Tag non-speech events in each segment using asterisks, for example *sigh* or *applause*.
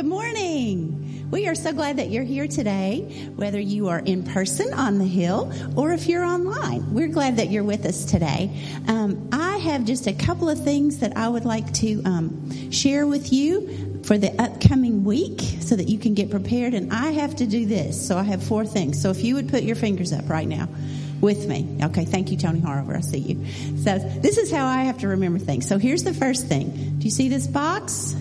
Good morning. We are so glad that you're here today, whether you are in person on the hill or if you're online. We're glad that you're with us today. Um, I have just a couple of things that I would like to um, share with you for the upcoming week so that you can get prepared. And I have to do this. So I have four things. So if you would put your fingers up right now with me. Okay, thank you, Tony Harver. I see you. So this is how I have to remember things. So here's the first thing. Do you see this box?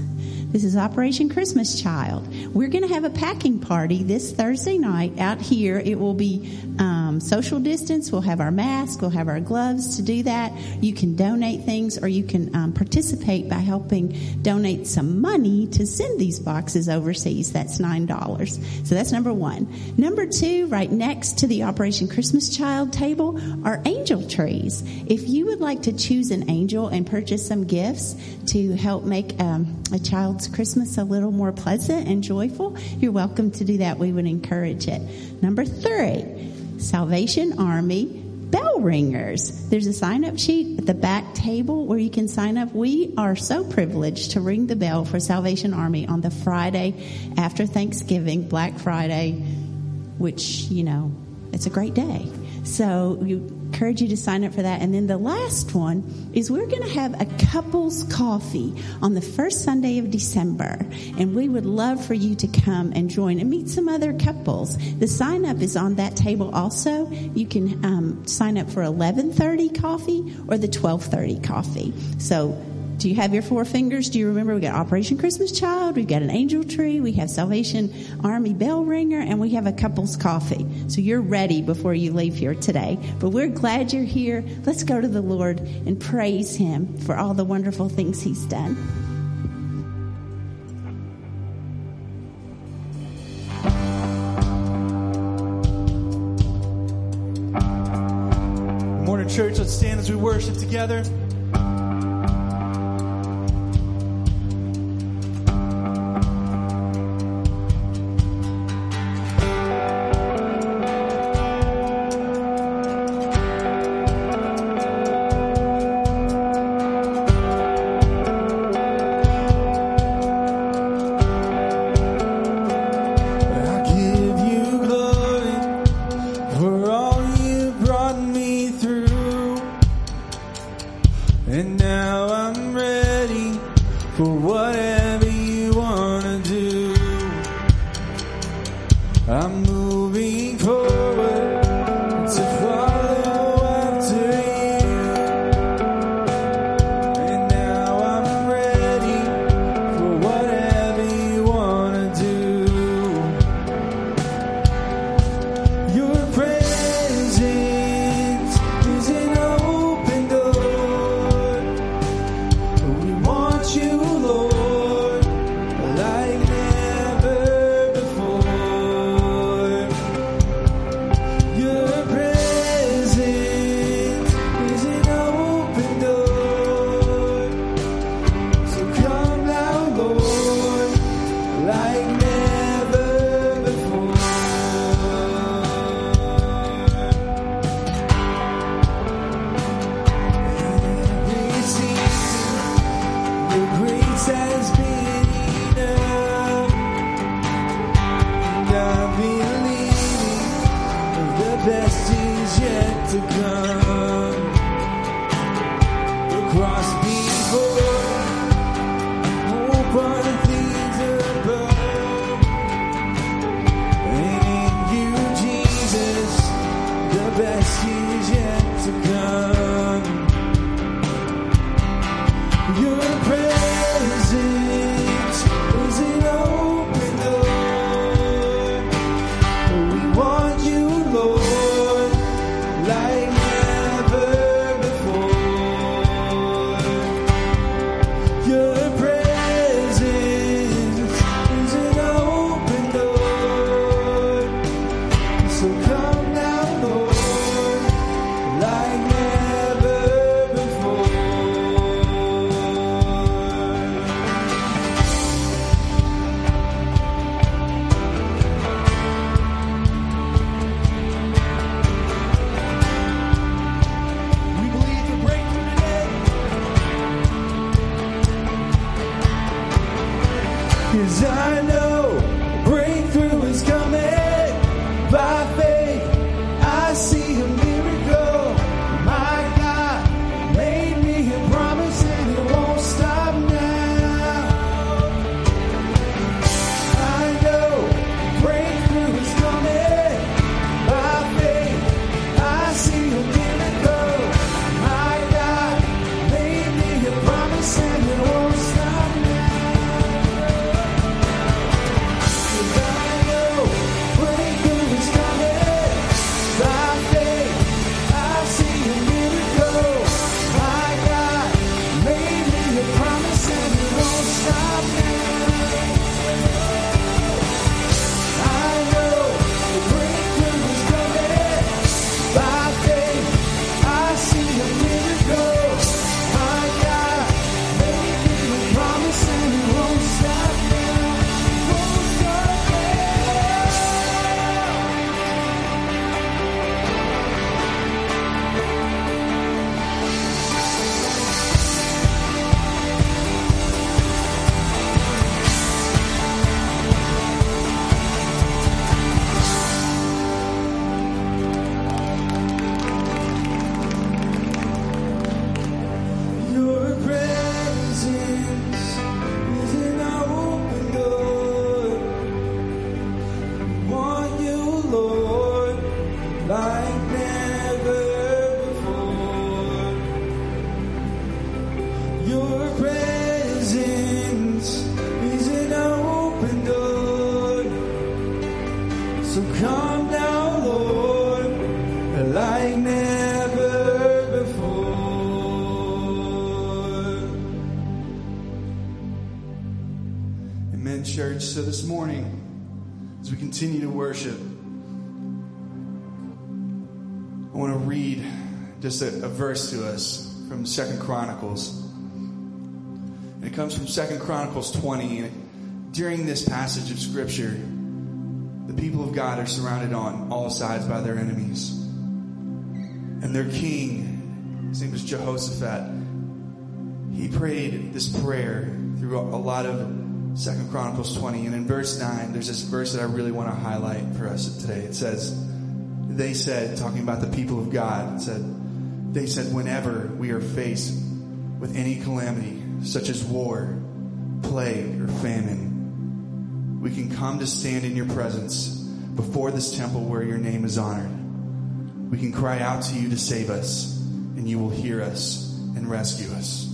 This is Operation Christmas Child. We're going to have a packing party this Thursday night out here. It will be um, social distance. We'll have our masks. We'll have our gloves to do that. You can donate things or you can um, participate by helping donate some money to send these boxes overseas. That's $9. So that's number one. Number two, right next to the Operation Christmas Child table are angel trees. If you would like to choose an angel and purchase some gifts to help make um, a child's Christmas a little more pleasant and joyful, you're welcome to do that. We would encourage it. Number three, Salvation Army bell ringers. There's a sign up sheet at the back table where you can sign up. We are so privileged to ring the bell for Salvation Army on the Friday after Thanksgiving, Black Friday, which, you know, it's a great day. So we encourage you to sign up for that. And then the last one is we're going to have a couples coffee on the first Sunday of December. And we would love for you to come and join and meet some other couples. The sign up is on that table also. You can um, sign up for 1130 coffee or the 1230 coffee. So do you have your four fingers? Do you remember we got Operation Christmas Child, we've got an angel tree, we have Salvation Army bell ringer, and we have a couple's coffee. So you're ready before you leave here today. But we're glad you're here. Let's go to the Lord and praise Him for all the wonderful things He's done. morning, church. Let's stand as we worship together. Morning, as we continue to worship, I want to read just a, a verse to us from Second Chronicles. And it comes from Second Chronicles 20. And during this passage of Scripture, the people of God are surrounded on all sides by their enemies. And their king, his name was Jehoshaphat, he prayed this prayer through a a lot of Second Chronicles 20. And in verse 9, there's this verse that I really want to highlight for us today. It says, They said, talking about the people of God, it said, They said, whenever we are faced with any calamity, such as war, plague, or famine, we can come to stand in your presence before this temple where your name is honored. We can cry out to you to save us, and you will hear us and rescue us.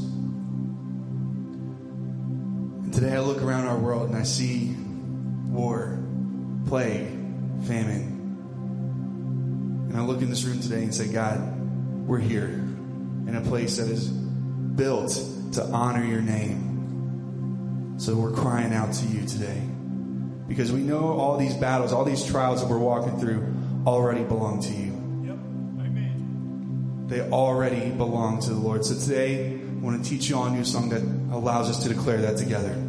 Today I look around our world and I see war, plague, famine. And I look in this room today and say, God, we're here in a place that is built to honor your name. So we're crying out to you today because we know all these battles, all these trials that we're walking through already belong to you. Yep. Amen. They already belong to the Lord. So today, I want to teach you all a new song that allows us to declare that together.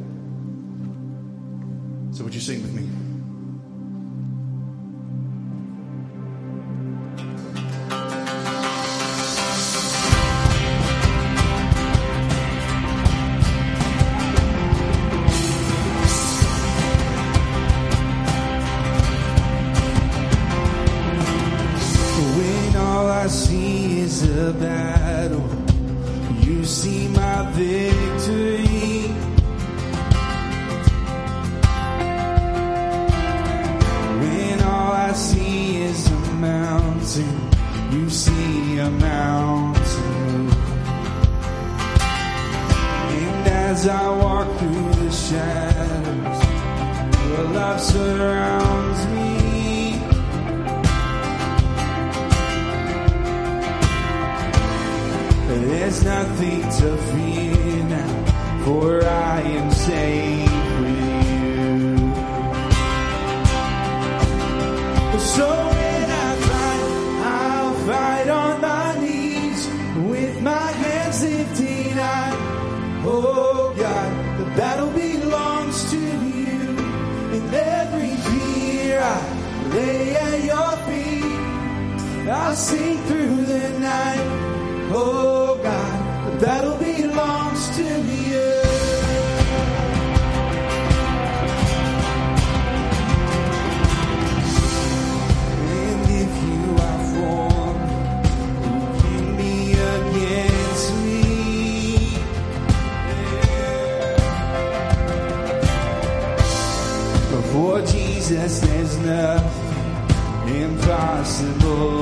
So would you sing with me? Impossible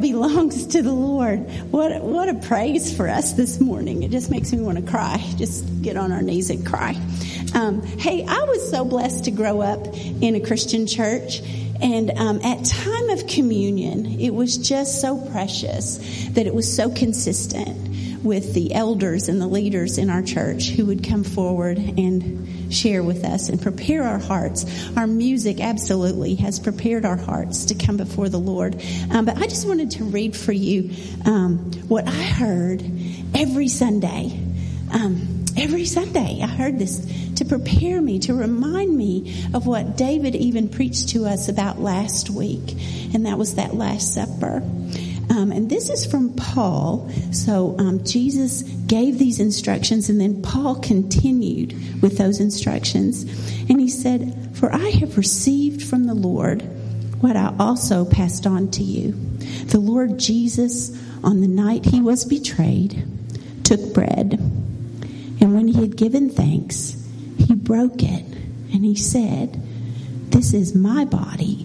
belongs to the Lord. What, what a praise for us this morning. It just makes me want to cry. Just get on our knees and cry. Um, hey, I was so blessed to grow up in a Christian church. And um, at time of communion, it was just so precious that it was so consistent with the elders and the leaders in our church who would come forward and share with us and prepare our hearts. Our music absolutely has prepared our hearts to come before the Lord. Um, but I just wanted to read for you um, what I heard every Sunday. Um, every Sunday, I heard this to prepare me, to remind me of what David even preached to us about last week, and that was that Last Supper. Um, and this is from Paul. So um, Jesus gave these instructions, and then Paul continued with those instructions. And he said, For I have received from the Lord what I also passed on to you. The Lord Jesus, on the night he was betrayed, took bread. And when he had given thanks, he broke it. And he said, This is my body,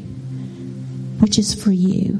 which is for you.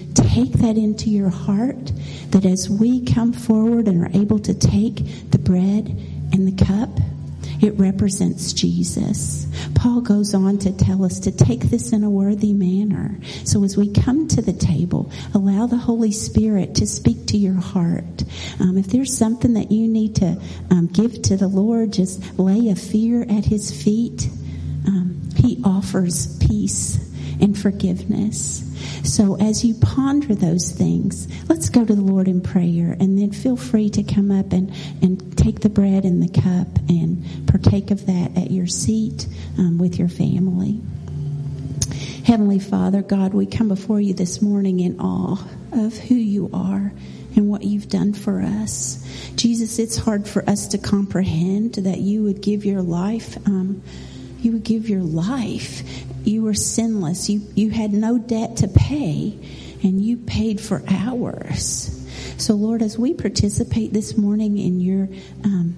take that into your heart that as we come forward and are able to take the bread and the cup, it represents Jesus. Paul goes on to tell us to take this in a worthy manner. So as we come to the table, allow the Holy Spirit to speak to your heart. Um, if there's something that you need to um, give to the Lord, just lay a fear at His feet. Um, he offers peace and forgiveness. So as you ponder those things, let's go to the Lord in prayer and then feel free to come up and, and take the bread and the cup and partake of that at your seat um, with your family. Heavenly Father, God, we come before you this morning in awe of who you are and what you've done for us. Jesus, it's hard for us to comprehend that you would give your life. Um, you would give your life. You were sinless. You, you had no debt to pay, and you paid for ours. So, Lord, as we participate this morning in your um,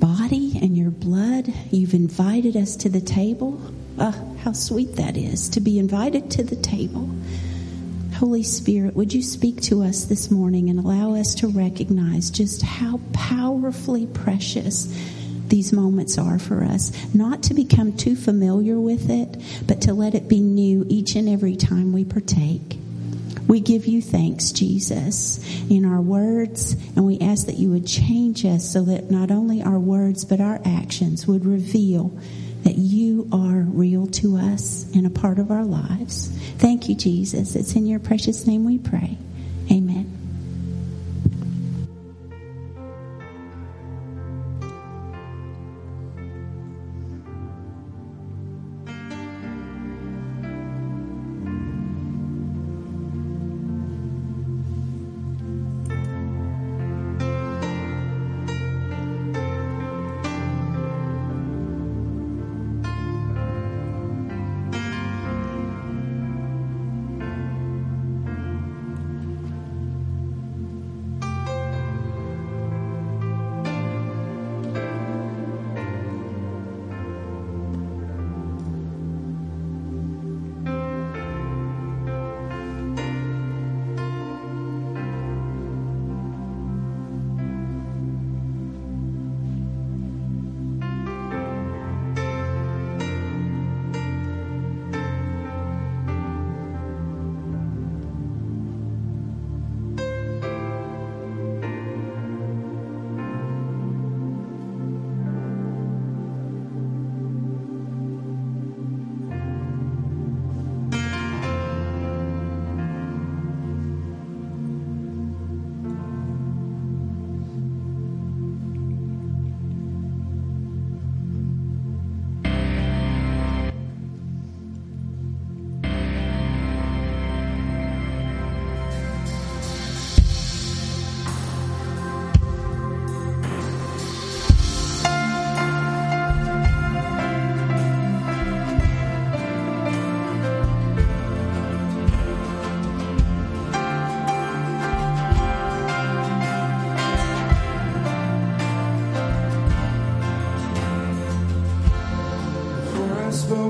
body and your blood, you've invited us to the table. Oh, how sweet that is to be invited to the table. Holy Spirit, would you speak to us this morning and allow us to recognize just how powerfully precious these moments are for us. Not to become too familiar with it, but to let it be new each and every time we partake. We give you thanks, Jesus, in our words, and we ask that you would change us so that not only our words, but our actions would reveal that you are real to us and a part of our lives. Thank you, Jesus. It's in your precious name we pray.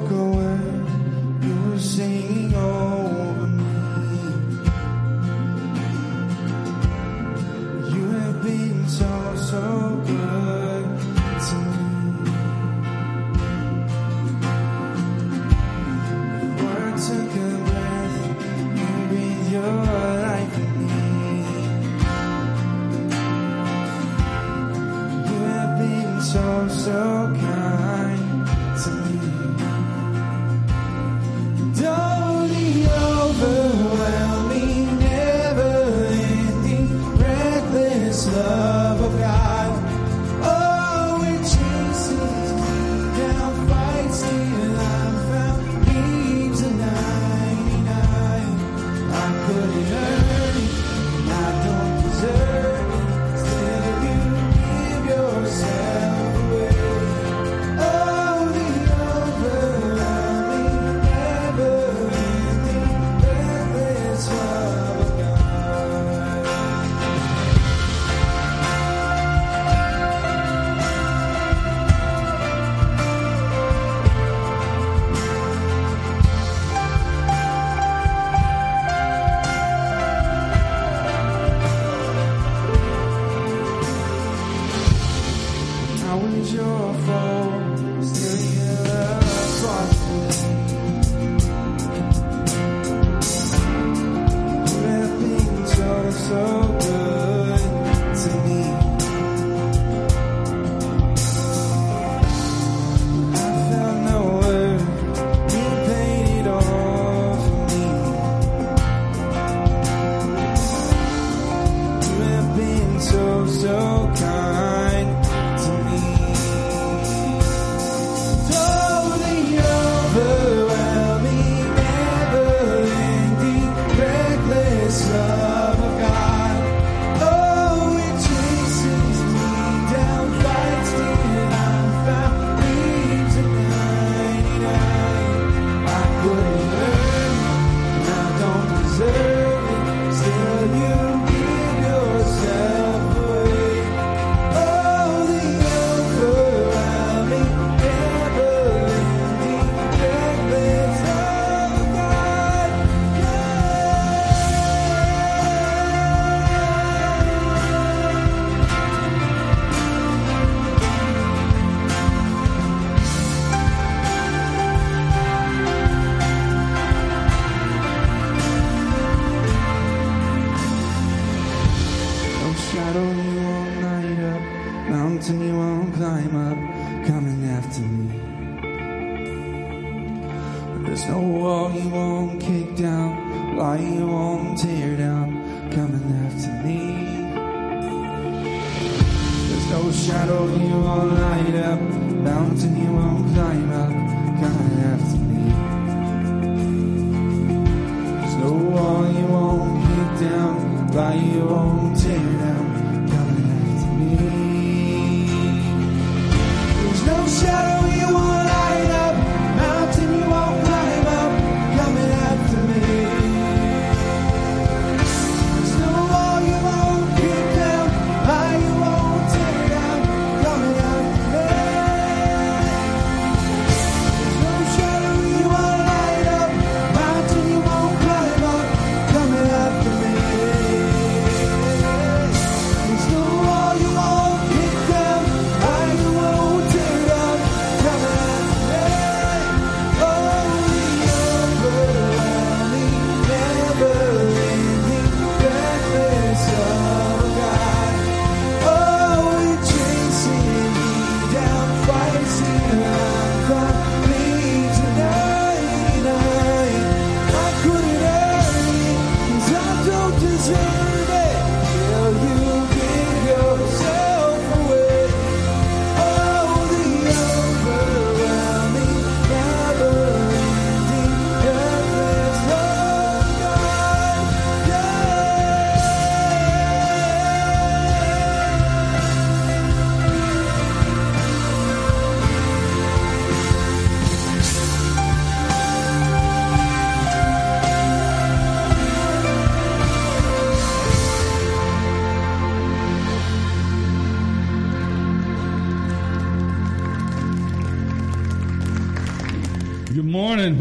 go where you were saying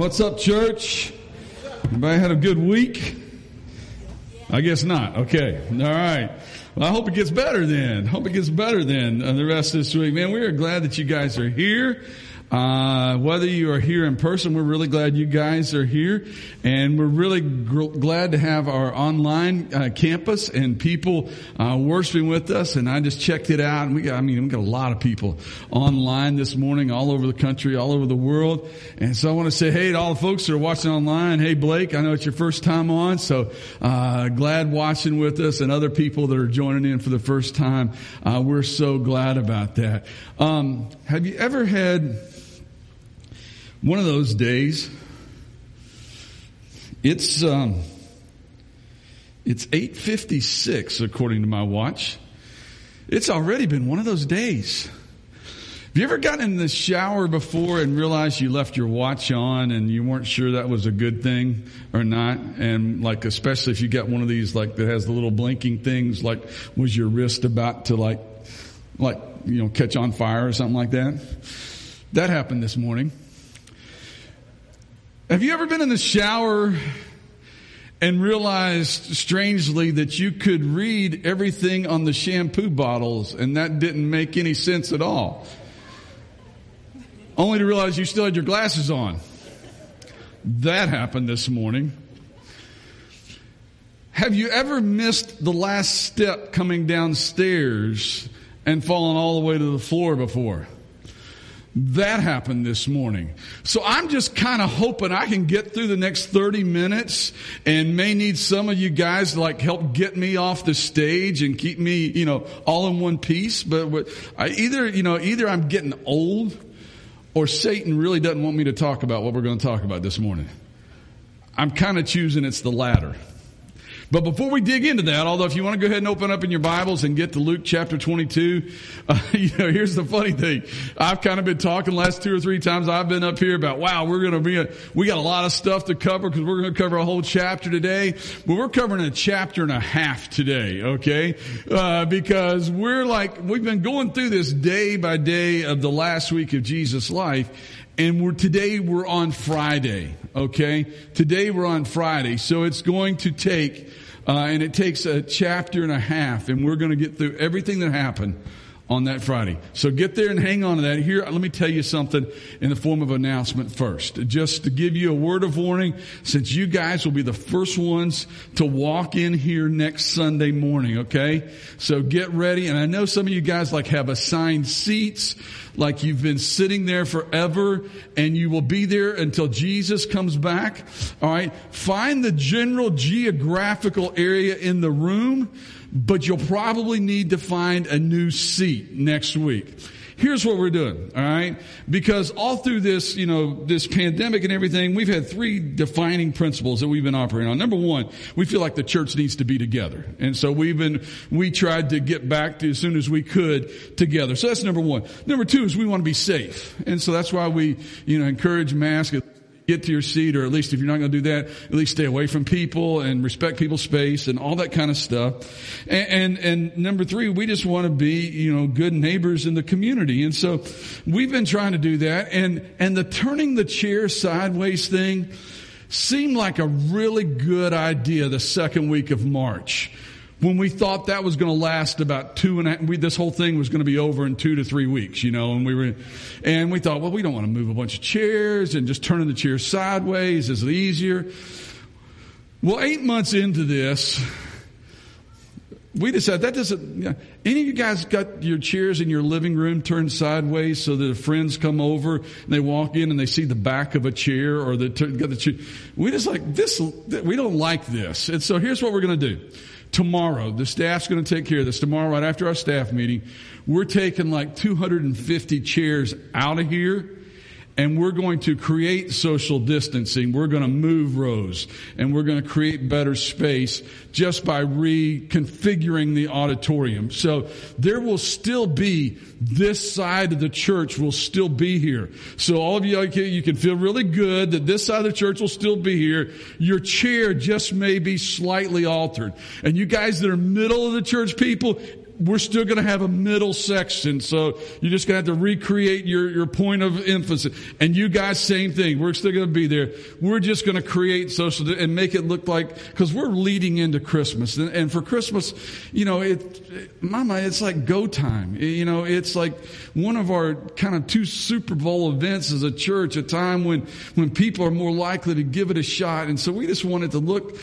What's up, church? Everybody had a good week? I guess not. Okay. All right. Well, I hope it gets better then. Hope it gets better then uh, the rest of this week. Man, we are glad that you guys are here. Uh, whether you are here in person, we're really glad you guys are here, and we're really gr- glad to have our online uh, campus and people uh, worshiping with us. And I just checked it out, and we got, I mean, we got a lot of people online this morning, all over the country, all over the world. And so I want to say, hey, to all the folks that are watching online, hey, Blake, I know it's your first time on, so uh, glad watching with us, and other people that are joining in for the first time. Uh, we're so glad about that. Um, have you ever had one of those days. It's um, it's eight fifty six according to my watch. It's already been one of those days. Have you ever gotten in the shower before and realized you left your watch on and you weren't sure that was a good thing or not? And like, especially if you got one of these like that has the little blinking things, like was your wrist about to like, like, you know, catch on fire or something like that? That happened this morning. Have you ever been in the shower and realized strangely that you could read everything on the shampoo bottles and that didn't make any sense at all? Only to realize you still had your glasses on. That happened this morning. Have you ever missed the last step coming downstairs and fallen all the way to the floor before? That happened this morning. So I'm just kind of hoping I can get through the next 30 minutes and may need some of you guys to like help get me off the stage and keep me, you know, all in one piece. But I either, you know, either I'm getting old or Satan really doesn't want me to talk about what we're going to talk about this morning. I'm kind of choosing it's the latter. But before we dig into that, although if you want to go ahead and open up in your Bibles and get to Luke chapter 22, uh, *laughs* you know, here's the funny thing. I've kind of been talking last two or three times I've been up here about, wow, we're going to be, a, we got a lot of stuff to cover because we're going to cover a whole chapter today. But we're covering a chapter and a half today, okay? Uh, because we're like, we've been going through this day by day of the last week of Jesus' life. And we're, today we're on Friday, okay? Today we're on Friday. So it's going to take, uh, and it takes a chapter and a half, and we're going to get through everything that happened on that Friday. So get there and hang on to that. Here, let me tell you something in the form of announcement first. Just to give you a word of warning, since you guys will be the first ones to walk in here next Sunday morning, okay? So get ready. And I know some of you guys like have assigned seats, like you've been sitting there forever and you will be there until Jesus comes back. All right. Find the general geographical area in the room but you'll probably need to find a new seat next week. Here's what we're doing, all right? Because all through this, you know, this pandemic and everything, we've had three defining principles that we've been operating on. Number one, we feel like the church needs to be together. And so we've been, we tried to get back to as soon as we could together. So that's number one. Number two is we want to be safe. And so that's why we, you know, encourage masks get to your seat, or at least if you're not going to do that, at least stay away from people and respect people's space and all that kind of stuff. And, and, and number three, we just want to be, you know, good neighbors in the community. And so we've been trying to do that. And, and the turning the chair sideways thing seemed like a really good idea the second week of March when we thought that was going to last about two and a, we, this whole thing was going to be over in two to three weeks, you know, and we were, and we thought, well, we don't want to move a bunch of chairs and just turning the chairs sideways is easier. Well, eight months into this, we decided that doesn't, you know, any of you guys got your chairs in your living room turned sideways so that friends come over and they walk in and they see the back of a chair or the, got the chair. We just like this, we don't like this. And so here's what we're going to do tomorrow. The staff's going to take care of this. Tomorrow, right after our staff meeting, we're taking like 250 chairs out of here and we're going to create social distancing. We're going to move rows and we're going to create better space just by reconfiguring the auditorium. So there will still be this side of the church will still be here. So all of you, you can feel really good that this side of the church will still be here. Your chair just may be slightly altered. And you guys that are middle of the church people, we're still going to have a middle section. So you're just going to have to recreate your, your point of emphasis. And you guys, same thing. We're still going to be there. We're just going to create social and make it look like, cause we're leading into Christmas. And, and for Christmas, you know, it, it, mama, it's like go time. You know, it's like one of our kind of two Super Bowl events as a church, a time when, when people are more likely to give it a shot. And so we just wanted to look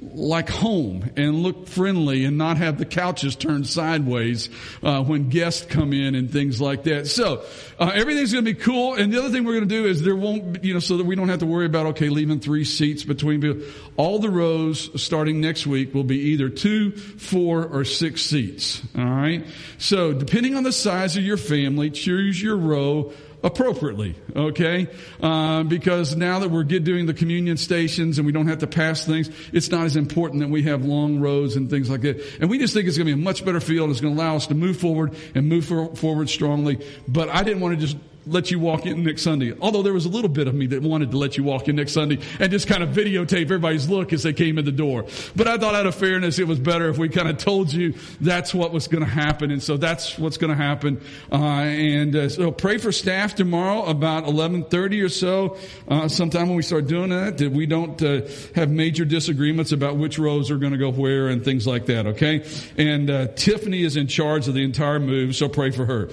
like home and look friendly and not have the couches turned sideways uh, when guests come in and things like that. So uh, everything's going to be cool. And the other thing we're going to do is there won't, you know, so that we don't have to worry about okay, leaving three seats between people. All the rows starting next week will be either two, four, or six seats. All right. So depending on the size of your family, choose your row appropriately, okay? Uh, because now that we're doing the communion stations and we don't have to pass things, it's not as important that we have long rows and things like that. And we just think it's going to be a much better field. It's going to allow us to move forward and move for, forward strongly. But I didn't want to just let you walk in next Sunday. Although there was a little bit of me that wanted to let you walk in next Sunday and just kind of videotape everybody's look as they came in the door. But I thought out of fairness, it was better if we kind of told you that's what was going to happen. And so that's what's going to happen. Uh, and uh, so pray for staff tomorrow about 1130 or so, uh, sometime when we start doing that, that we don't uh, have major disagreements about which rows are going to go where and things like that. Okay. And uh, Tiffany is in charge of the entire move. So pray for her.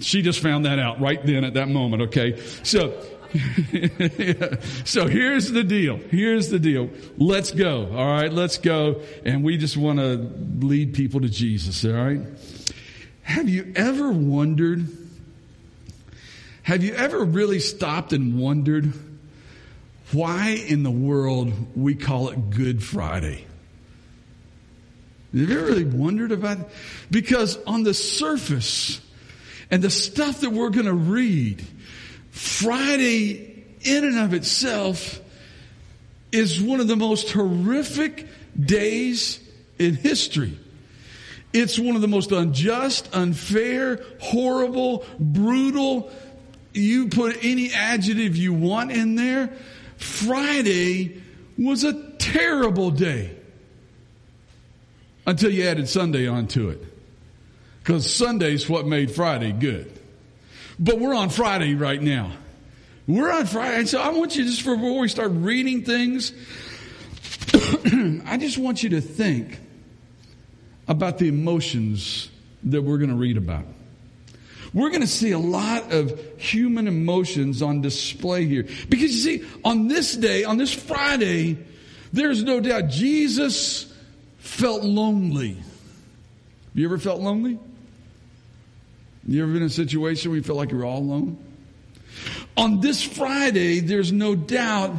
She just found that out right then at that moment, okay? So, *laughs* so here's the deal. Here's the deal. Let's go. All right, let's go. And we just want to lead people to Jesus. All right. Have you ever wondered? Have you ever really stopped and wondered why in the world we call it Good Friday? Have you ever really wondered about it? Because on the surface, and the stuff that we're going to read, Friday in and of itself is one of the most horrific days in history. It's one of the most unjust, unfair, horrible, brutal. You put any adjective you want in there. Friday was a terrible day until you added Sunday onto it. Because Sunday's what made Friday good. But we're on Friday right now. We're on Friday. And so I want you just before we start reading things, *clears throat* I just want you to think about the emotions that we're going to read about. We're going to see a lot of human emotions on display here. Because you see, on this day, on this Friday, there's no doubt Jesus felt lonely. Have you ever felt lonely? You ever been in a situation where you felt like you're all alone? On this Friday, there's no doubt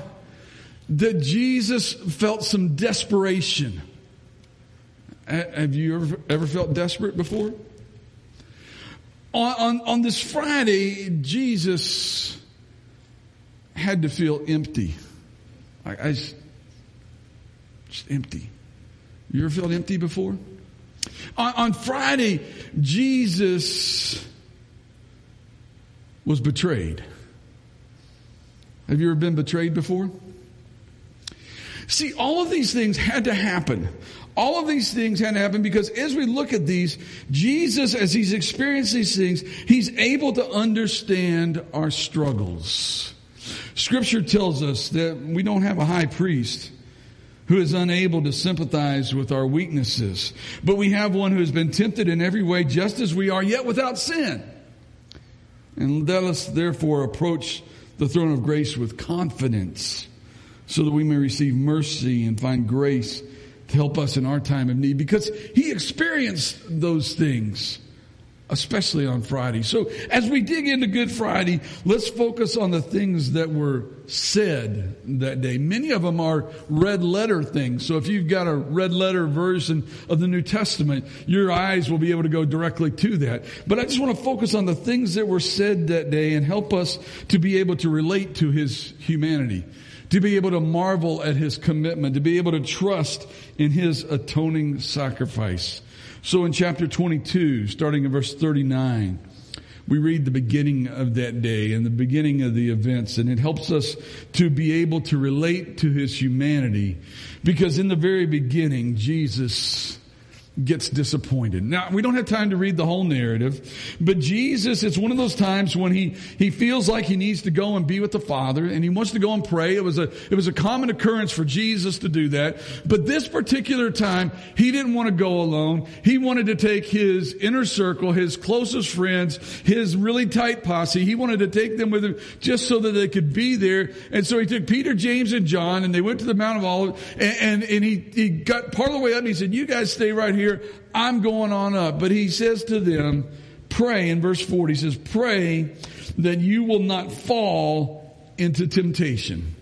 that Jesus felt some desperation. Have you ever, ever felt desperate before? On, on, on this Friday, Jesus had to feel empty. I, I just, just empty. You ever felt empty before? On, on Friday, Jesus was betrayed. Have you ever been betrayed before? See, all of these things had to happen. All of these things had to happen because as we look at these, Jesus, as he's experienced these things, he's able to understand our struggles. Scripture tells us that we don't have a high priest who is unable to sympathize with our weaknesses. But we have one who has been tempted in every way just as we are, yet without sin. And let us therefore approach the throne of grace with confidence so that we may receive mercy and find grace to help us in our time of need because he experienced those things especially on Friday. So as we dig into Good Friday, let's focus on the things that were said that day. Many of them are red letter things. So if you've got a red letter version of the New Testament, your eyes will be able to go directly to that. But I just want to focus on the things that were said that day and help us to be able to relate to his humanity to be able to marvel at his commitment, to be able to trust in his atoning sacrifice. So in chapter 22, starting in verse 39, we read the beginning of that day and the beginning of the events, and it helps us to be able to relate to his humanity because in the very beginning, Jesus gets disappointed. Now, we don't have time to read the whole narrative, but Jesus, it's one of those times when he, he feels like he needs to go and be with the Father and he wants to go and pray. It was a, it was a common occurrence for Jesus to do that. But this particular time, he didn't want to go alone. He wanted to take his inner circle, his closest friends, his really tight posse. He wanted to take them with him just so that they could be there. And so he took Peter, James, and John and they went to the Mount of Olives and, and, and he, he got part of the way up and he said, you guys stay right here here. I'm going on up. But he says to them, pray in verse 40, he says, pray that you will not fall into temptation.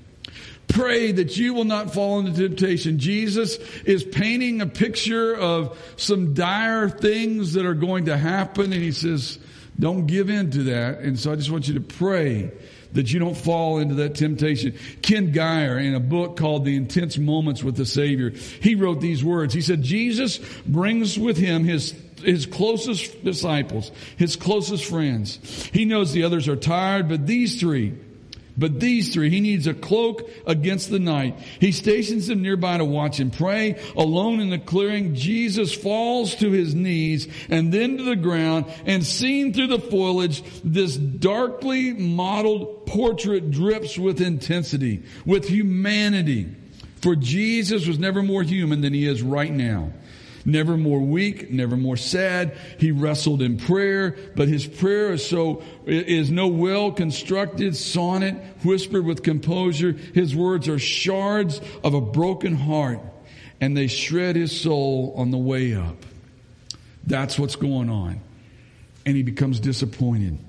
Pray that you will not fall into temptation. Jesus is painting a picture of some dire things that are going to happen. And he says, don't give in to that. And so I just want you to pray that you don't fall into that temptation. Ken Gire, in a book called The Intense Moments with the Savior, he wrote these words. He said, Jesus brings with him his his closest disciples, his closest friends. He knows the others are tired, but these three, but these three, he needs a cloak against the night. He stations them nearby to watch and pray. Alone in the clearing, Jesus falls to his knees and then to the ground and seen through the foliage, this darkly modeled portrait drips with intensity, with humanity. For Jesus was never more human than he is right now. Never more weak, never more sad. He wrestled in prayer, but his prayer is so, is no well constructed sonnet whispered with composure. His words are shards of a broken heart and they shred his soul on the way up. That's what's going on. And he becomes disappointed.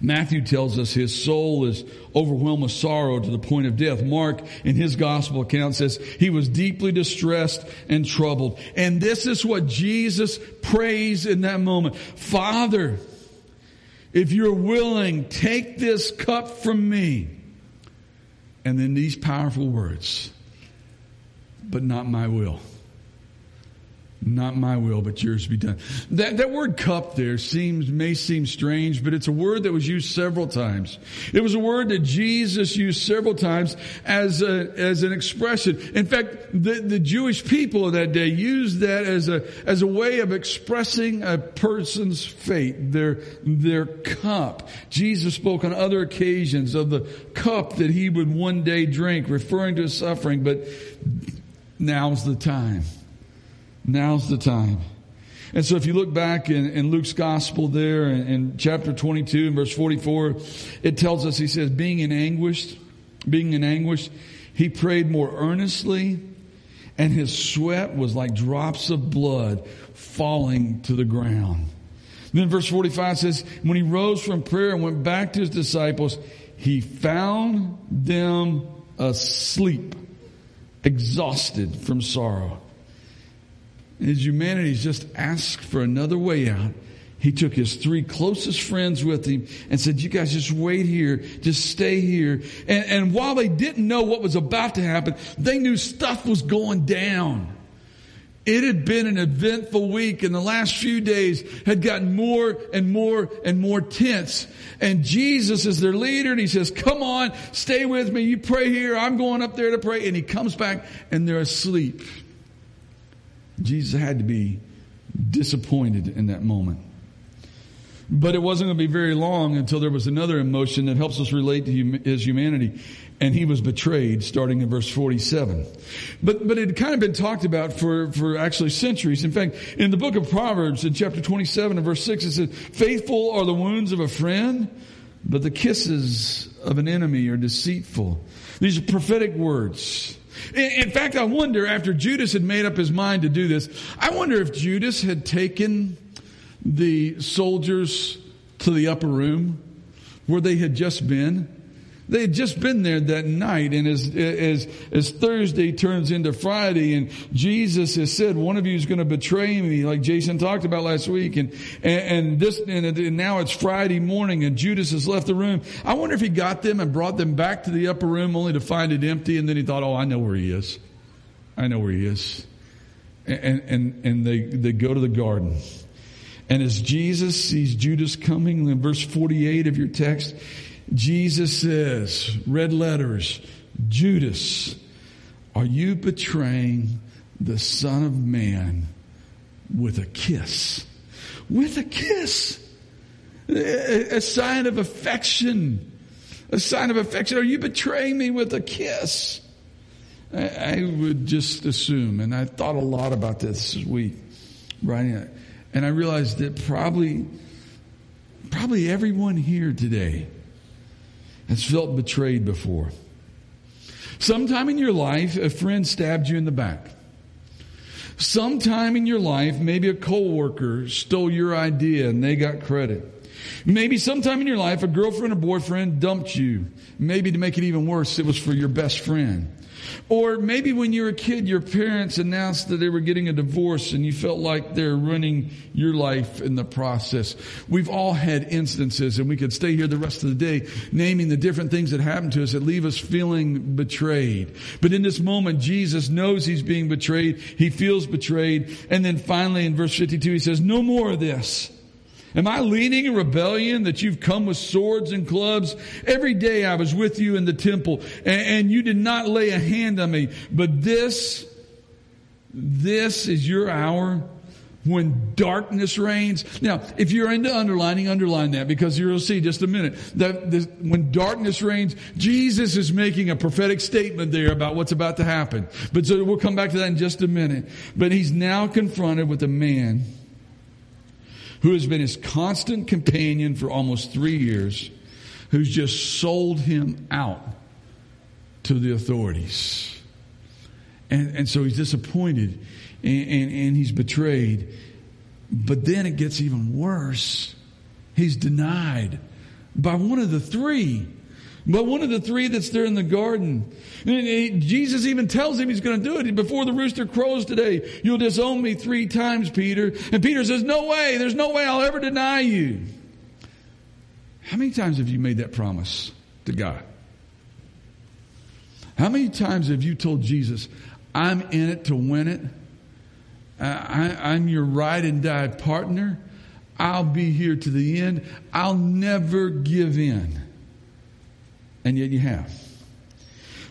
Matthew tells us his soul is overwhelmed with sorrow to the point of death. Mark, in his gospel account, says he was deeply distressed and troubled. And this is what Jesus prays in that moment. Father, if you're willing, take this cup from me. And then these powerful words, but not my will. Not my will, but yours be done. That, that word cup there seems, may seem strange, but it's a word that was used several times. It was a word that Jesus used several times as a, as an expression. In fact, the, the Jewish people of that day used that as a, as a way of expressing a person's fate, their, their cup. Jesus spoke on other occasions of the cup that he would one day drink, referring to his suffering, but now's the time. Now's the time. And so if you look back in, in Luke's gospel there in, in, chapter 22 and verse 44, it tells us, he says, being in anguish, being in anguish, he prayed more earnestly and his sweat was like drops of blood falling to the ground. Then verse 45 says, when he rose from prayer and went back to his disciples, he found them asleep, exhausted from sorrow. And his humanity just asked for another way out. He took his three closest friends with him and said, you guys just wait here. Just stay here. And, and while they didn't know what was about to happen, they knew stuff was going down. It had been an eventful week and the last few days had gotten more and more and more tense. And Jesus is their leader and he says, come on, stay with me. You pray here. I'm going up there to pray. And he comes back and they're asleep. Jesus had to be disappointed in that moment. But it wasn't going to be very long until there was another emotion that helps us relate to hum- his humanity. And he was betrayed, starting in verse 47. But, but it had kind of been talked about for, for actually centuries. In fact, in the book of Proverbs, in chapter 27 and verse 6, it says, Faithful are the wounds of a friend, but the kisses of an enemy are deceitful. These are prophetic words. In fact, I wonder after Judas had made up his mind to do this, I wonder if Judas had taken the soldiers to the upper room where they had just been they had just been there that night, and as, as, as Thursday turns into Friday, and Jesus has said, one of you is going to betray me, like Jason talked about last week, and, and, and this, and, and now it's Friday morning, and Judas has left the room. I wonder if he got them and brought them back to the upper room only to find it empty, and then he thought, oh, I know where he is. I know where he is. And, and, and they, they go to the garden. And as Jesus sees Judas coming, in verse 48 of your text, Jesus says, red letters, Judas, are you betraying the Son of Man with a kiss. With a kiss. A, sign of affection. A sign of affection. Are you betraying me with a kiss? I, would just assume, and I thought a lot about this week, writing it, and I realized that probably, probably everyone here today has felt betrayed before. Sometime in your life, a friend stabbed you in the back. Sometime in your life, maybe a coworker stole your idea and they got credit. Maybe sometime in your life, a girlfriend or boyfriend dumped you. Maybe to make it even worse, it was for your best friend. Or maybe when you were a kid, your parents announced that they were getting a divorce and you felt like they're running your life in the process. We've all had instances and we could stay here the rest of the day naming the different things that happened to us that leave us feeling betrayed. But in this moment, Jesus knows he's being betrayed. He feels betrayed. And then finally in verse 52, he says, no more of this. Am I leading a rebellion that you've come with swords and clubs? Every day I was with you in the temple and, and, you did not lay a hand on me. But this, this is your hour when darkness reigns. Now, if you're into underlining, underline that because you'll see just a minute that this, when darkness reigns, Jesus is making a prophetic statement there about what's about to happen. But so we'll come back to that in just a minute. But he's now confronted with a man who has been his constant companion for almost three years, who's just sold him out to the authorities. And, and so he's disappointed and, and, and he's betrayed. But then it gets even worse. He's denied by one of the three. But one of the three that's there in the garden. And Jesus even tells him he's going to do it. Before the rooster crows today, you'll disown me three times, Peter. And Peter says, No way, there's no way I'll ever deny you. How many times have you made that promise to God? How many times have you told Jesus, I'm in it to win it? I, am your ride and die partner. I'll be here to the end. I'll never give in and yet you have.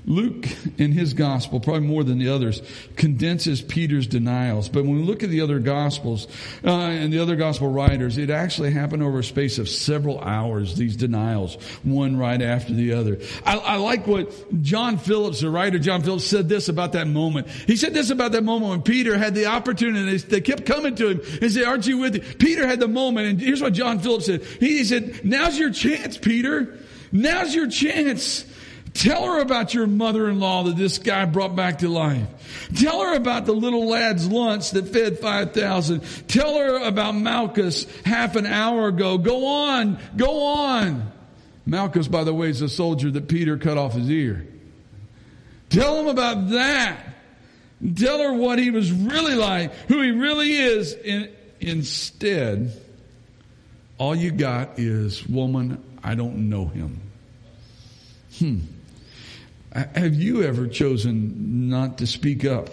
Luke, in his gospel, probably more than the others, condenses Peter's denials. But when we look at the other gospels uh, and the other gospel writers, it actually happened over a space of several hours, these denials, one right after the other. I, I like what John Phillips, the writer John Phillips, said this about that moment. He said this about that moment when Peter had the opportunity. They, kept coming to him and said, aren't you with me? Peter had the moment, and here's what John Phillips said. He, he said, now's your chance, Peter. Now's your chance. Tell her about your mother-in-law that this guy brought back to life. Tell her about the little lad's lunch that fed 5,000. Tell her about Malchus half an hour ago. Go on. Go on. Malchus, by the way, is a soldier that Peter cut off his ear. Tell him about that. Tell her what he was really like, who he really is. In, instead, all you got is, woman, I don't know him. Hmm. Have you ever chosen not to speak up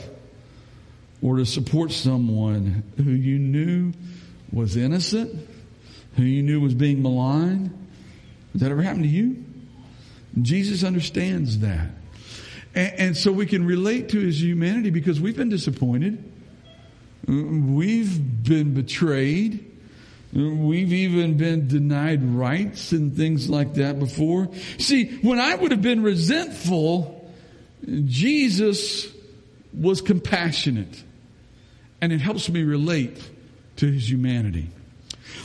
or to support someone who you knew was innocent, who you knew was being maligned? Has that ever happened to you? Jesus understands that. And, and so we can relate to his humanity because we've been disappointed. We've been betrayed. We've even been denied rights and things like that before. See, when I would have been resentful, Jesus was compassionate. And it helps me relate to his humanity.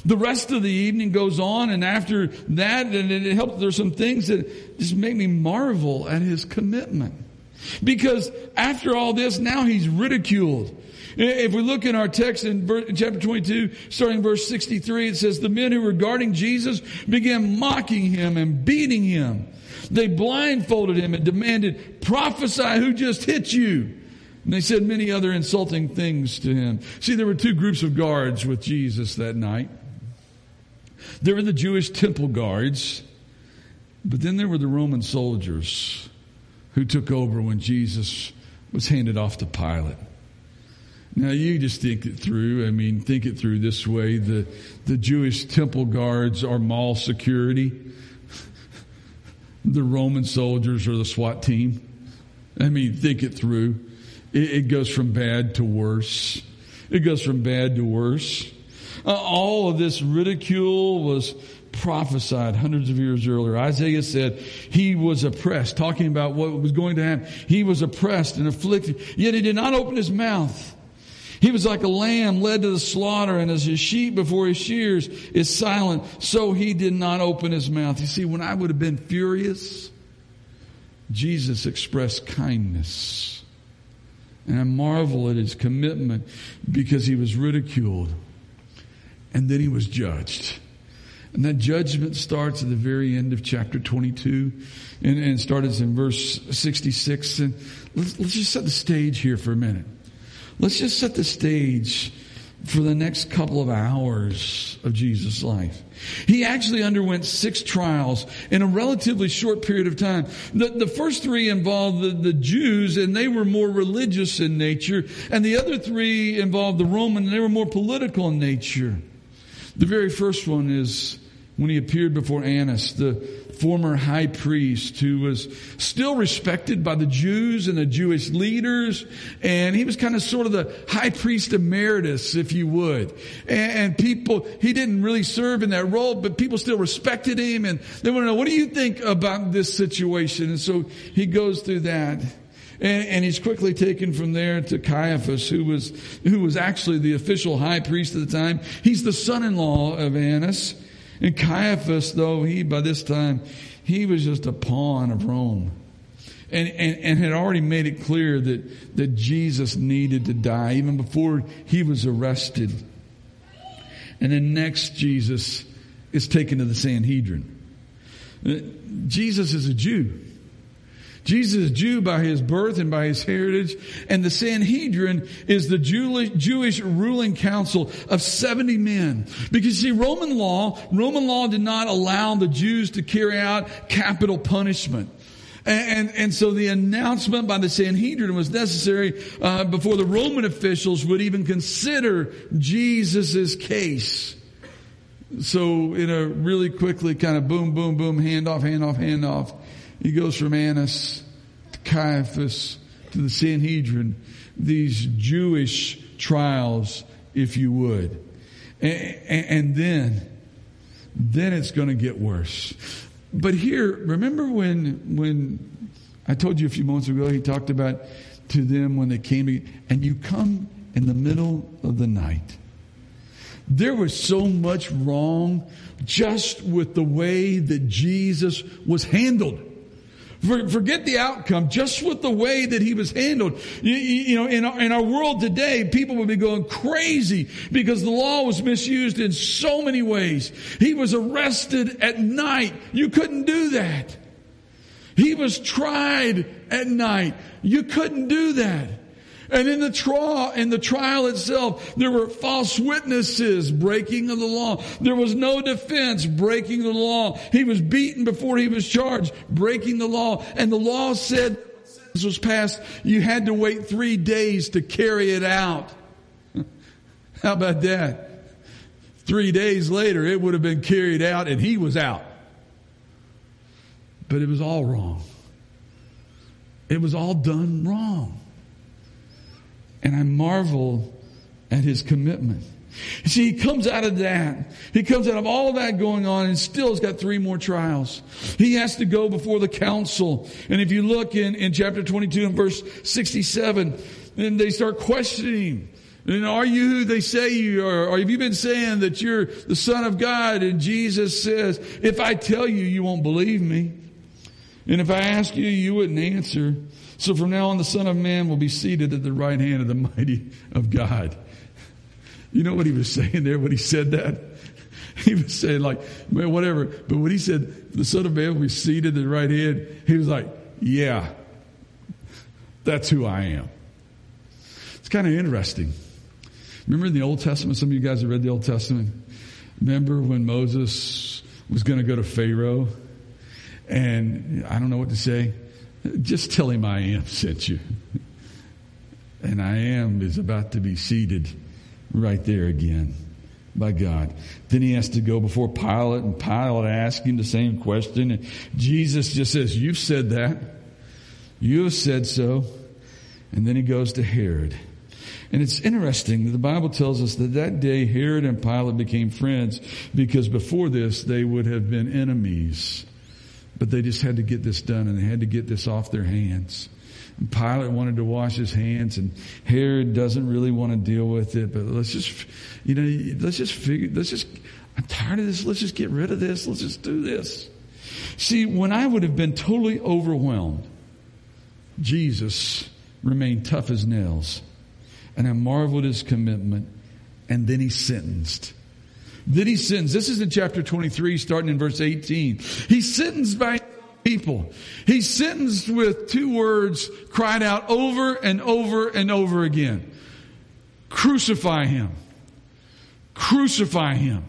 The rest of the evening goes on, and after that, and it helps, there's some things that just make me marvel at his commitment. Because after all this, now he's ridiculed. If we look in our text in chapter 22, starting verse 63, it says, The men who were guarding Jesus began mocking him and beating him. They blindfolded him and demanded, Prophesy who just hit you. And they said many other insulting things to him. See, there were two groups of guards with Jesus that night. There were the Jewish temple guards, but then there were the Roman soldiers who took over when Jesus was handed off to Pilate. Now you just think it through. I mean, think it through this way. The, the Jewish temple guards are mall security. the Roman soldiers are the SWAT team. I mean, think it through. It, it goes from bad to worse. It goes from bad to worse. Uh, all of this ridicule was prophesied hundreds of years earlier. Isaiah said he was oppressed, talking about what was going to happen. He was oppressed and afflicted, yet he did not open his mouth. He was like a lamb led to the slaughter, and as a sheep before his shears is silent, so he did not open his mouth. You see, when I would have been furious, Jesus expressed kindness. And I marvel at his commitment because he was ridiculed and then he was judged. And that judgment starts at the very end of chapter 22 and, and starts in verse 66. And let's, let's just set the stage here for a minute. Let's just set the stage for the next couple of hours of Jesus' life. He actually underwent six trials in a relatively short period of time. The, the first three involved the, the Jews, and they were more religious in nature, and the other three involved the Roman, and they were more political in nature. The very first one is when he appeared before Annas, the former high priest who was still respected by the Jews and the Jewish leaders. And he was kind of sort of the high priest emeritus, if you would. And, people, he didn't really serve in that role, but people still respected him. And they want to know, what do you think about this situation? And so he goes through that. And, and, he's quickly taken from there to Caiaphas, who was, who was actually the official high priest at the time. He's the son-in-law of Annas. And Caiaphas, though, he, by this time, he was just a pawn of Rome. And, and, and had already made it clear that, that Jesus needed to die even before he was arrested. And then next, Jesus is taken to the Sanhedrin. Uh, Jesus is a Jew. Jesus is Jew by his birth and by his heritage. And the Sanhedrin is the Jewish ruling council of 70 men. Because see, Roman law, Roman law did not allow the Jews to carry out capital punishment. And, and, so the announcement by the Sanhedrin was necessary uh, before the Roman officials would even consider Jesus' case. So in a really quickly kind of boom, boom, boom, hand off, hand off, hand off, he goes from Annas to Caiaphas to the Sanhedrin, these Jewish trials, if you would. And, and then, then it's going to get worse. But here, remember when, when I told you a few moments ago, he talked about to them when they came, and you come in the middle of the night. There was so much wrong just with the way that Jesus was handled. Forget the outcome, just with the way that he was handled. You, you know, in our, in our world today, people would be going crazy because the law was misused in so many ways. He was arrested at night. You couldn't do that. He was tried at night. You couldn't do that. And in the trial, in the trial itself, there were false witnesses, breaking of the law. There was no defense, breaking the law. He was beaten before he was charged, breaking the law. And the law said this was passed, you had to wait three days to carry it out. *laughs* How about that? Three days later, it would have been carried out and he was out. But it was all wrong. It was all done wrong. And I marvel at his commitment. You See, he comes out of that. He comes out of all that going on and still has got three more trials. He has to go before the council. And if you look in, in chapter 22 and verse 67, then they start questioning and are you who they say you are? Or have you been saying that you're the son of God? And Jesus says, if I tell you, you won't believe me. And if I ask you, you wouldn't answer. So from now on, the Son of Man will be seated at the right hand of the mighty of God. You know what he was saying there when he said that? *laughs* He was saying like, man, whatever. But when he said the Son of Man will be seated at the right hand, he was like, yeah, that's who I am. It's kind of interesting. Remember in the Old Testament, some of you guys have read the Old Testament. Remember when Moses was going to go to Pharaoh and I don't know what to say. Just tell him I am sent you. And I am is about to be seated right there again by God. Then he has to go before Pilate, and Pilate asks him the same question. And Jesus just says, You've said that. You have said so. And then he goes to Herod. And it's interesting that the Bible tells us that that day Herod and Pilate became friends because before this they would have been enemies. But they just had to get this done and they had to get this off their hands. And Pilate wanted to wash his hands and Herod doesn't really want to deal with it, but let's just, you know, let's just figure, let's just, I'm tired of this. Let's just get rid of this. Let's just do this. See, when I would have been totally overwhelmed, Jesus remained tough as nails. And I marveled his commitment. And then he sentenced. Then he sentenced. This is in chapter 23, starting in verse 18. He's sentenced by people. He's sentenced with two words cried out over and over and over again. Crucify him. Crucify him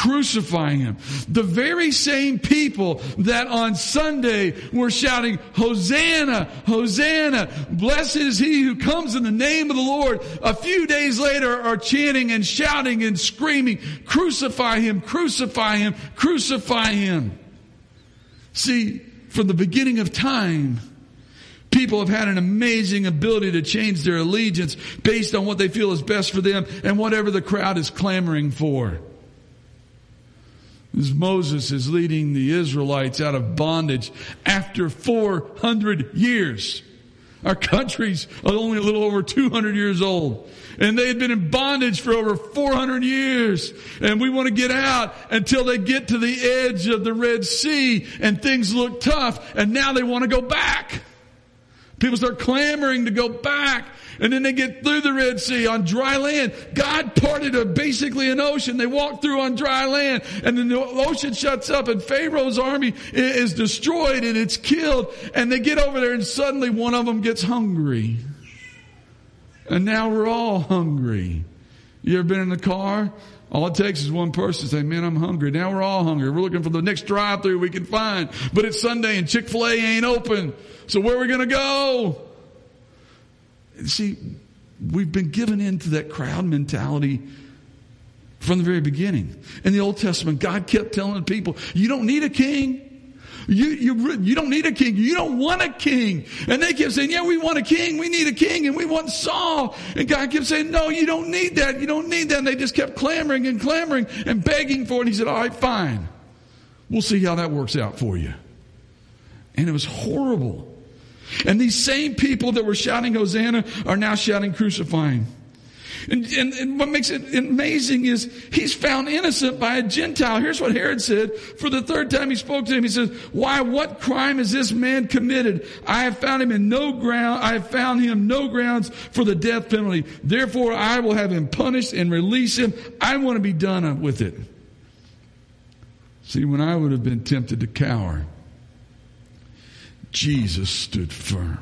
crucifying him. The very same people that on Sunday were shouting, Hosanna, Hosanna, blessed is he who comes in the name of the Lord, a few days later are chanting and shouting and screaming, crucify him, crucify him, crucify him. See, from the beginning of time, People have had an amazing ability to change their allegiance based on what they feel is best for them and whatever the crowd is clamoring for as Moses is leading the Israelites out of bondage after 400 years. Our country's only a little over 200 years old. And they had been in bondage for over 400 years. And we want to get out until they get to the edge of the Red Sea and things look tough. And now they want to go back. People start clamoring to go back. And then they get through the Red Sea on dry land. God parted a, basically an ocean. They walk through on dry land and then the ocean shuts up and Pharaoh's army is destroyed and it's killed. And they get over there and suddenly one of them gets hungry. And now we're all hungry. You ever been in the car? All it takes is one person to say, man, I'm hungry. Now we're all hungry. We're looking for the next drive through we can find. But it's Sunday and Chick-fil-A ain't open. So where are we going to go? See, we've been given into that crowd mentality from the very beginning. In the Old Testament, God kept telling the people, you don't need a king. You, you, you don't need a king. You don't want a king. And they kept saying, yeah, we want a king. We need a king and we want Saul. And God kept saying, no, you don't need that. You don't need that. And they just kept clamoring and clamoring and begging for it. And he said, all right, fine. We'll see how that works out for you. And it was horrible. And these same people that were shouting Hosanna are now shouting crucifying. And, and, and, what makes it amazing is he's found innocent by a Gentile. Here's what Herod said. For the third time he spoke to him. He says, why, what crime has this man committed? I have found him in no ground, I have found him no grounds for the death penalty. Therefore I will have him punished and release him. I want to be done with it. See, when I would have been tempted to cower, Jesus stood firm.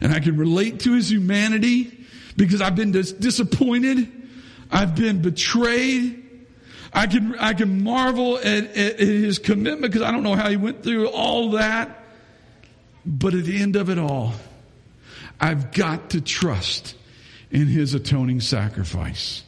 And I can relate to his humanity because I've been dis- disappointed. I've been betrayed. I can, I can marvel at, at his commitment because I don't know how he went through all that. But at the end of it all, I've got to trust in his atoning sacrifice.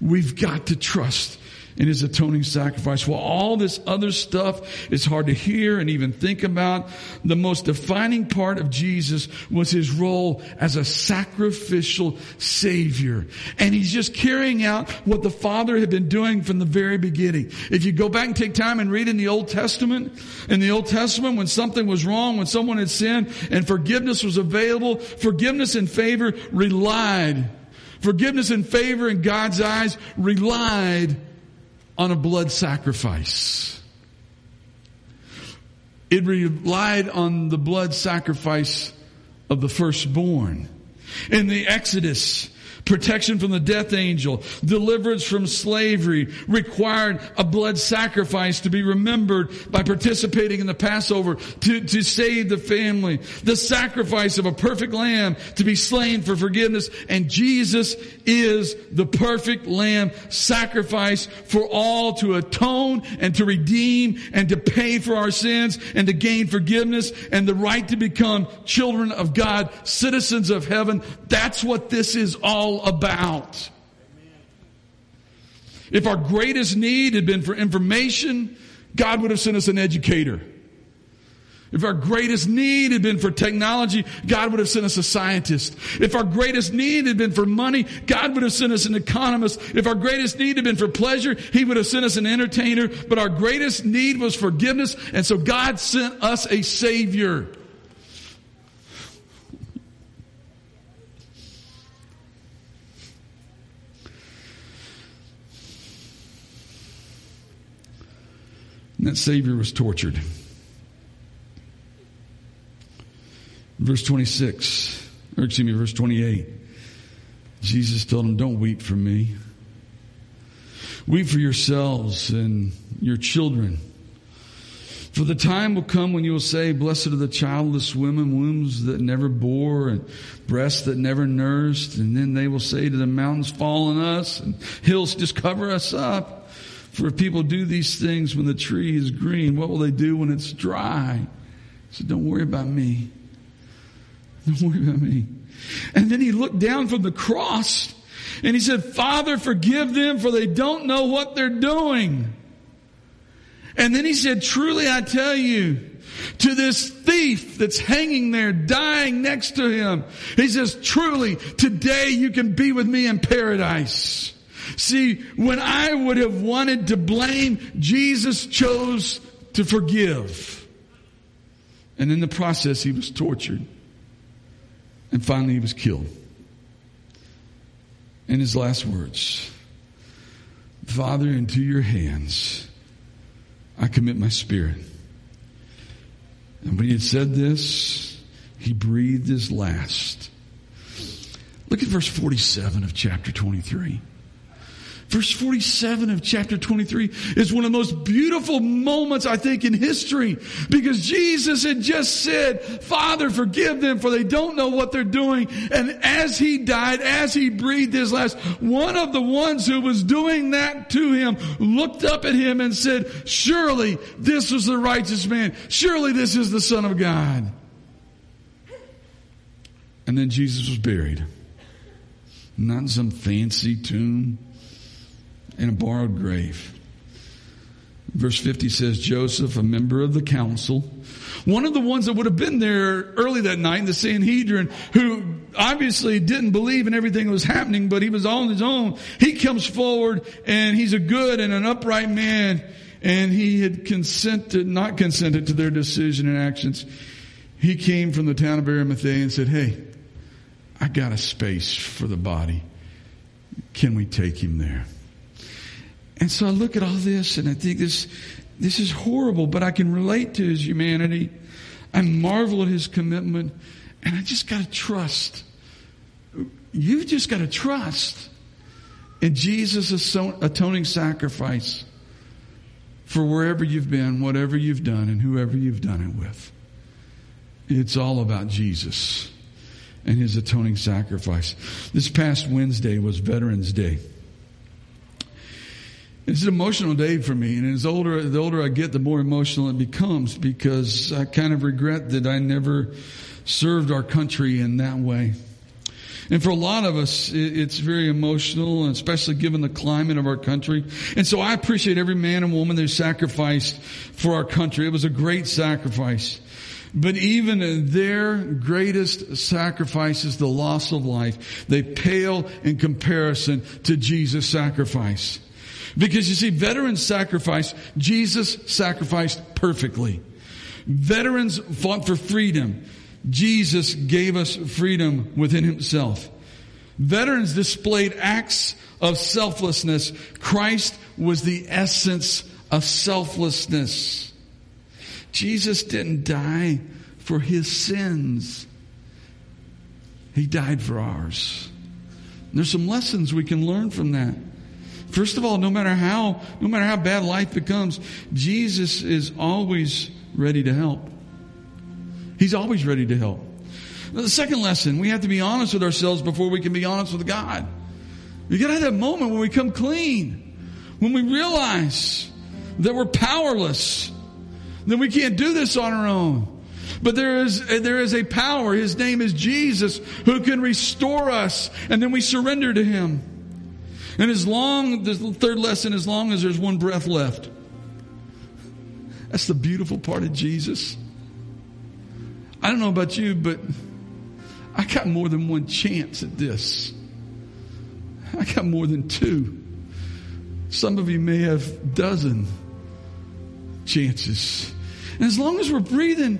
We've got to trust in his atoning sacrifice. While all this other stuff is hard to hear and even think about, the most defining part of Jesus was his role as a sacrificial savior. And he's just carrying out what the Father had been doing from the very beginning. If you go back and take time and read in the Old Testament, in the Old Testament, when something was wrong, when someone had sinned and forgiveness was available, forgiveness and favor relied Forgiveness and favor in God's eyes relied on a blood sacrifice. It relied on the blood sacrifice of the firstborn. In the Exodus, protection from the death angel, deliverance from slavery required a blood sacrifice to be remembered by participating in the Passover to, to save the family. The sacrifice of a perfect lamb to be slain for forgiveness. And Jesus is the perfect lamb sacrifice for all to atone and to redeem and to pay for our sins and to gain forgiveness and the right to become children of God, citizens of heaven. That's what this is all about. If our greatest need had been for information, God would have sent us an educator. If our greatest need had been for technology, God would have sent us a scientist. If our greatest need had been for money, God would have sent us an economist. If our greatest need had been for pleasure, He would have sent us an entertainer. But our greatest need was forgiveness, and so God sent us a Savior. And that Savior was tortured. Verse 26, or excuse me, verse 28. Jesus told him, Don't weep for me. Weep for yourselves and your children. For the time will come when you will say, Blessed are the childless women, wombs that never bore, and breasts that never nursed. And then they will say to the mountains, Fall on us, and hills just cover us up. For if people do these things when the tree is green, what will they do when it's dry? So don't worry about me. Don't worry about me. And then he looked down from the cross and he said, Father, forgive them for they don't know what they're doing. And then he said, truly I tell you, to this thief that's hanging there dying next to him, he says, truly today you can be with me in paradise. See, when I would have wanted to blame, Jesus chose to forgive. And in the process, he was tortured. And finally, he was killed. And his last words Father, into your hands I commit my spirit. And when he had said this, he breathed his last. Look at verse 47 of chapter 23. Verse 47 of chapter 23 is one of the most beautiful moments, I think, in history because Jesus had just said, Father, forgive them for they don't know what they're doing. And as he died, as he breathed his last, one of the ones who was doing that to him looked up at him and said, surely this was the righteous man. Surely this is the son of God. And then Jesus was buried. Not in some fancy tomb in a borrowed grave. Verse 50 says, Joseph, a member of the council, one of the ones that would have been there early that night in the Sanhedrin, who obviously didn't believe in everything that was happening, but he was on his own. He comes forward and he's a good and an upright man, and he had consented, not consented to their decision and actions. He came from the town of Arimathea and said, Hey, I got a space for the body. Can we take him there? And so I look at all this and I think this, this is horrible, but I can relate to his humanity. I marvel at his commitment and I just got to trust. You've just got to trust in Jesus' atoning sacrifice for wherever you've been, whatever you've done, and whoever you've done it with. It's all about Jesus and his atoning sacrifice. This past Wednesday was Veterans Day. It's an emotional day for me, and as older the older I get, the more emotional it becomes because I kind of regret that I never served our country in that way. And for a lot of us, it's very emotional, especially given the climate of our country. And so I appreciate every man and woman that sacrificed for our country. It was a great sacrifice. But even their greatest sacrifices, the loss of life, they pale in comparison to Jesus' sacrifice. Because you see, veterans sacrificed, Jesus sacrificed perfectly. Veterans fought for freedom. Jesus gave us freedom within himself. Veterans displayed acts of selflessness. Christ was the essence of selflessness. Jesus didn't die for his sins. He died for ours. there's some lessons we can learn from that. First of all, no matter how, no matter how bad life becomes, Jesus is always ready to help. He's always ready to help. Now, the second lesson, we have to be honest with ourselves before we can be honest with God. You gotta have that moment when we come clean, when we realize that we're powerless, that we can't do this on our own. But there is, there is a power. His name is Jesus who can restore us and then we surrender to Him. And as long, the third lesson, as long as there's one breath left. That's the beautiful part of Jesus. I don't know about you, but I got more than one chance at this. I got more than two. Some of you may have dozen chances. And as long as we're breathing,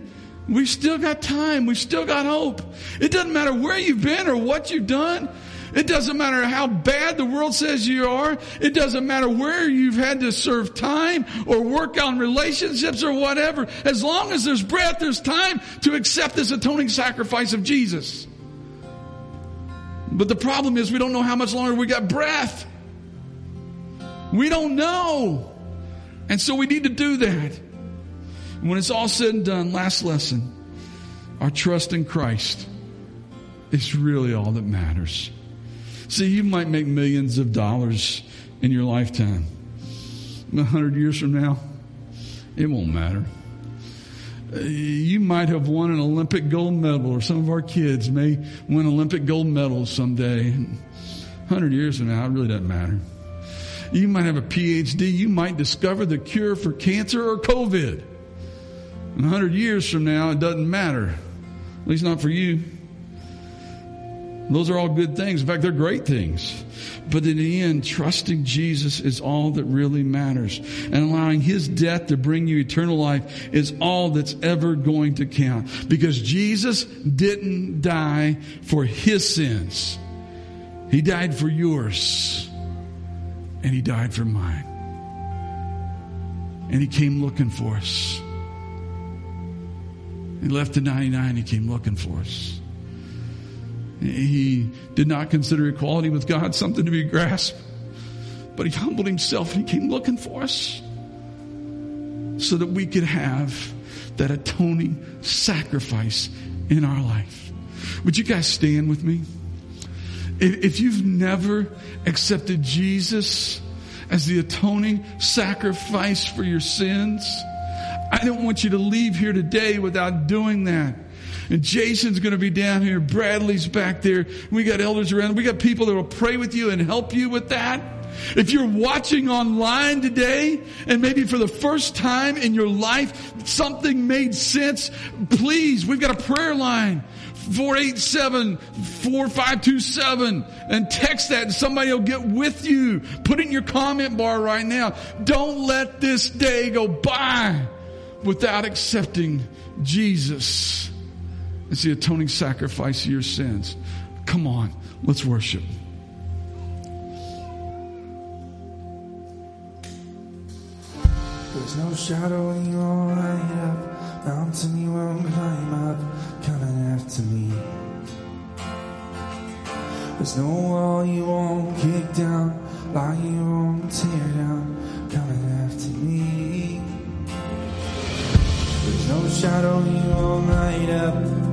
we've still got time. We've still got hope. It doesn't matter where you've been or what you've done. It doesn't matter how bad the world says you are. It doesn't matter where you've had to serve time or work on relationships or whatever. As long as there's breath, there's time to accept this atoning sacrifice of Jesus. But the problem is we don't know how much longer we got breath. We don't know. And so we need to do that. When it's all said and done, last lesson, our trust in Christ is really all that matters. See, you might make millions of dollars in your lifetime. A hundred years from now, it won't matter. Uh, you might have won an Olympic gold medal, or some of our kids may win Olympic gold medals someday. Hundred years from now, it really doesn't matter. You might have a PhD. You might discover the cure for cancer or COVID. A hundred years from now, it doesn't matter. At least not for you. Those are all good things. In fact, they're great things. But in the end, trusting Jesus is all that really matters. And allowing His death to bring you eternal life is all that's ever going to count. Because Jesus didn't die for His sins. He died for yours. And He died for mine. And He came looking for us. He left the 99, He came looking for us. He did not consider equality with God something to be grasped, but he humbled himself and he came looking for us so that we could have that atoning sacrifice in our life. Would you guys stand with me? If you've never accepted Jesus as the atoning sacrifice for your sins, I don't want you to leave here today without doing that. And Jason's going to be down here. Bradley's back there. We got elders around. We got people that will pray with you and help you with that. If you're watching online today and maybe for the first time in your life something made sense, please, we've got a prayer line. 487-4527 and text that and somebody will get with you. Put in your comment bar right now. Don't let this day go by without accepting Jesus it's the atoning sacrifice of your sins. Come on, let's worship. There's no shadow you won't light up, mountain you won't climb up, coming after me. There's no wall you won't kick down, lie you won't tear down, coming after me. There's no shadow you won't light up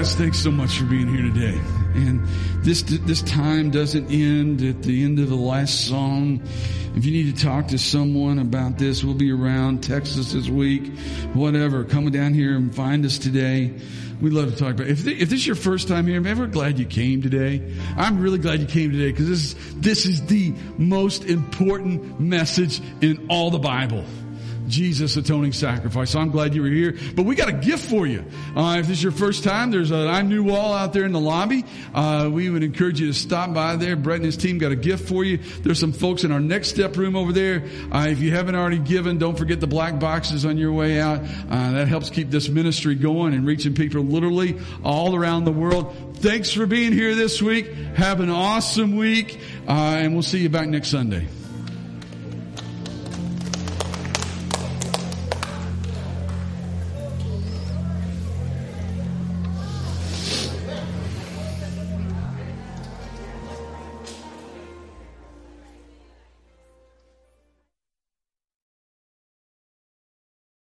Guys, thanks so much for being here today. And this this time doesn't end at the end of the last song. If you need to talk to someone about this, we'll be around Texas this week, whatever. Come down here and find us today. We'd love to talk about it. If, if this is your first time here, man, we're glad you came today. I'm really glad you came today because this is, this is the most important message in all the Bible. Jesus atoning sacrifice. So I'm glad you were here. But we got a gift for you. Uh, if this is your first time, there's an I'm New wall out there in the lobby. Uh, we would encourage you to stop by there. Brett and his team got a gift for you. There's some folks in our next step room over there. Uh, if you haven't already given, don't forget the black boxes on your way out. Uh, that helps keep this ministry going and reaching people literally all around the world. Thanks for being here this week. Have an awesome week, uh, and we'll see you back next Sunday.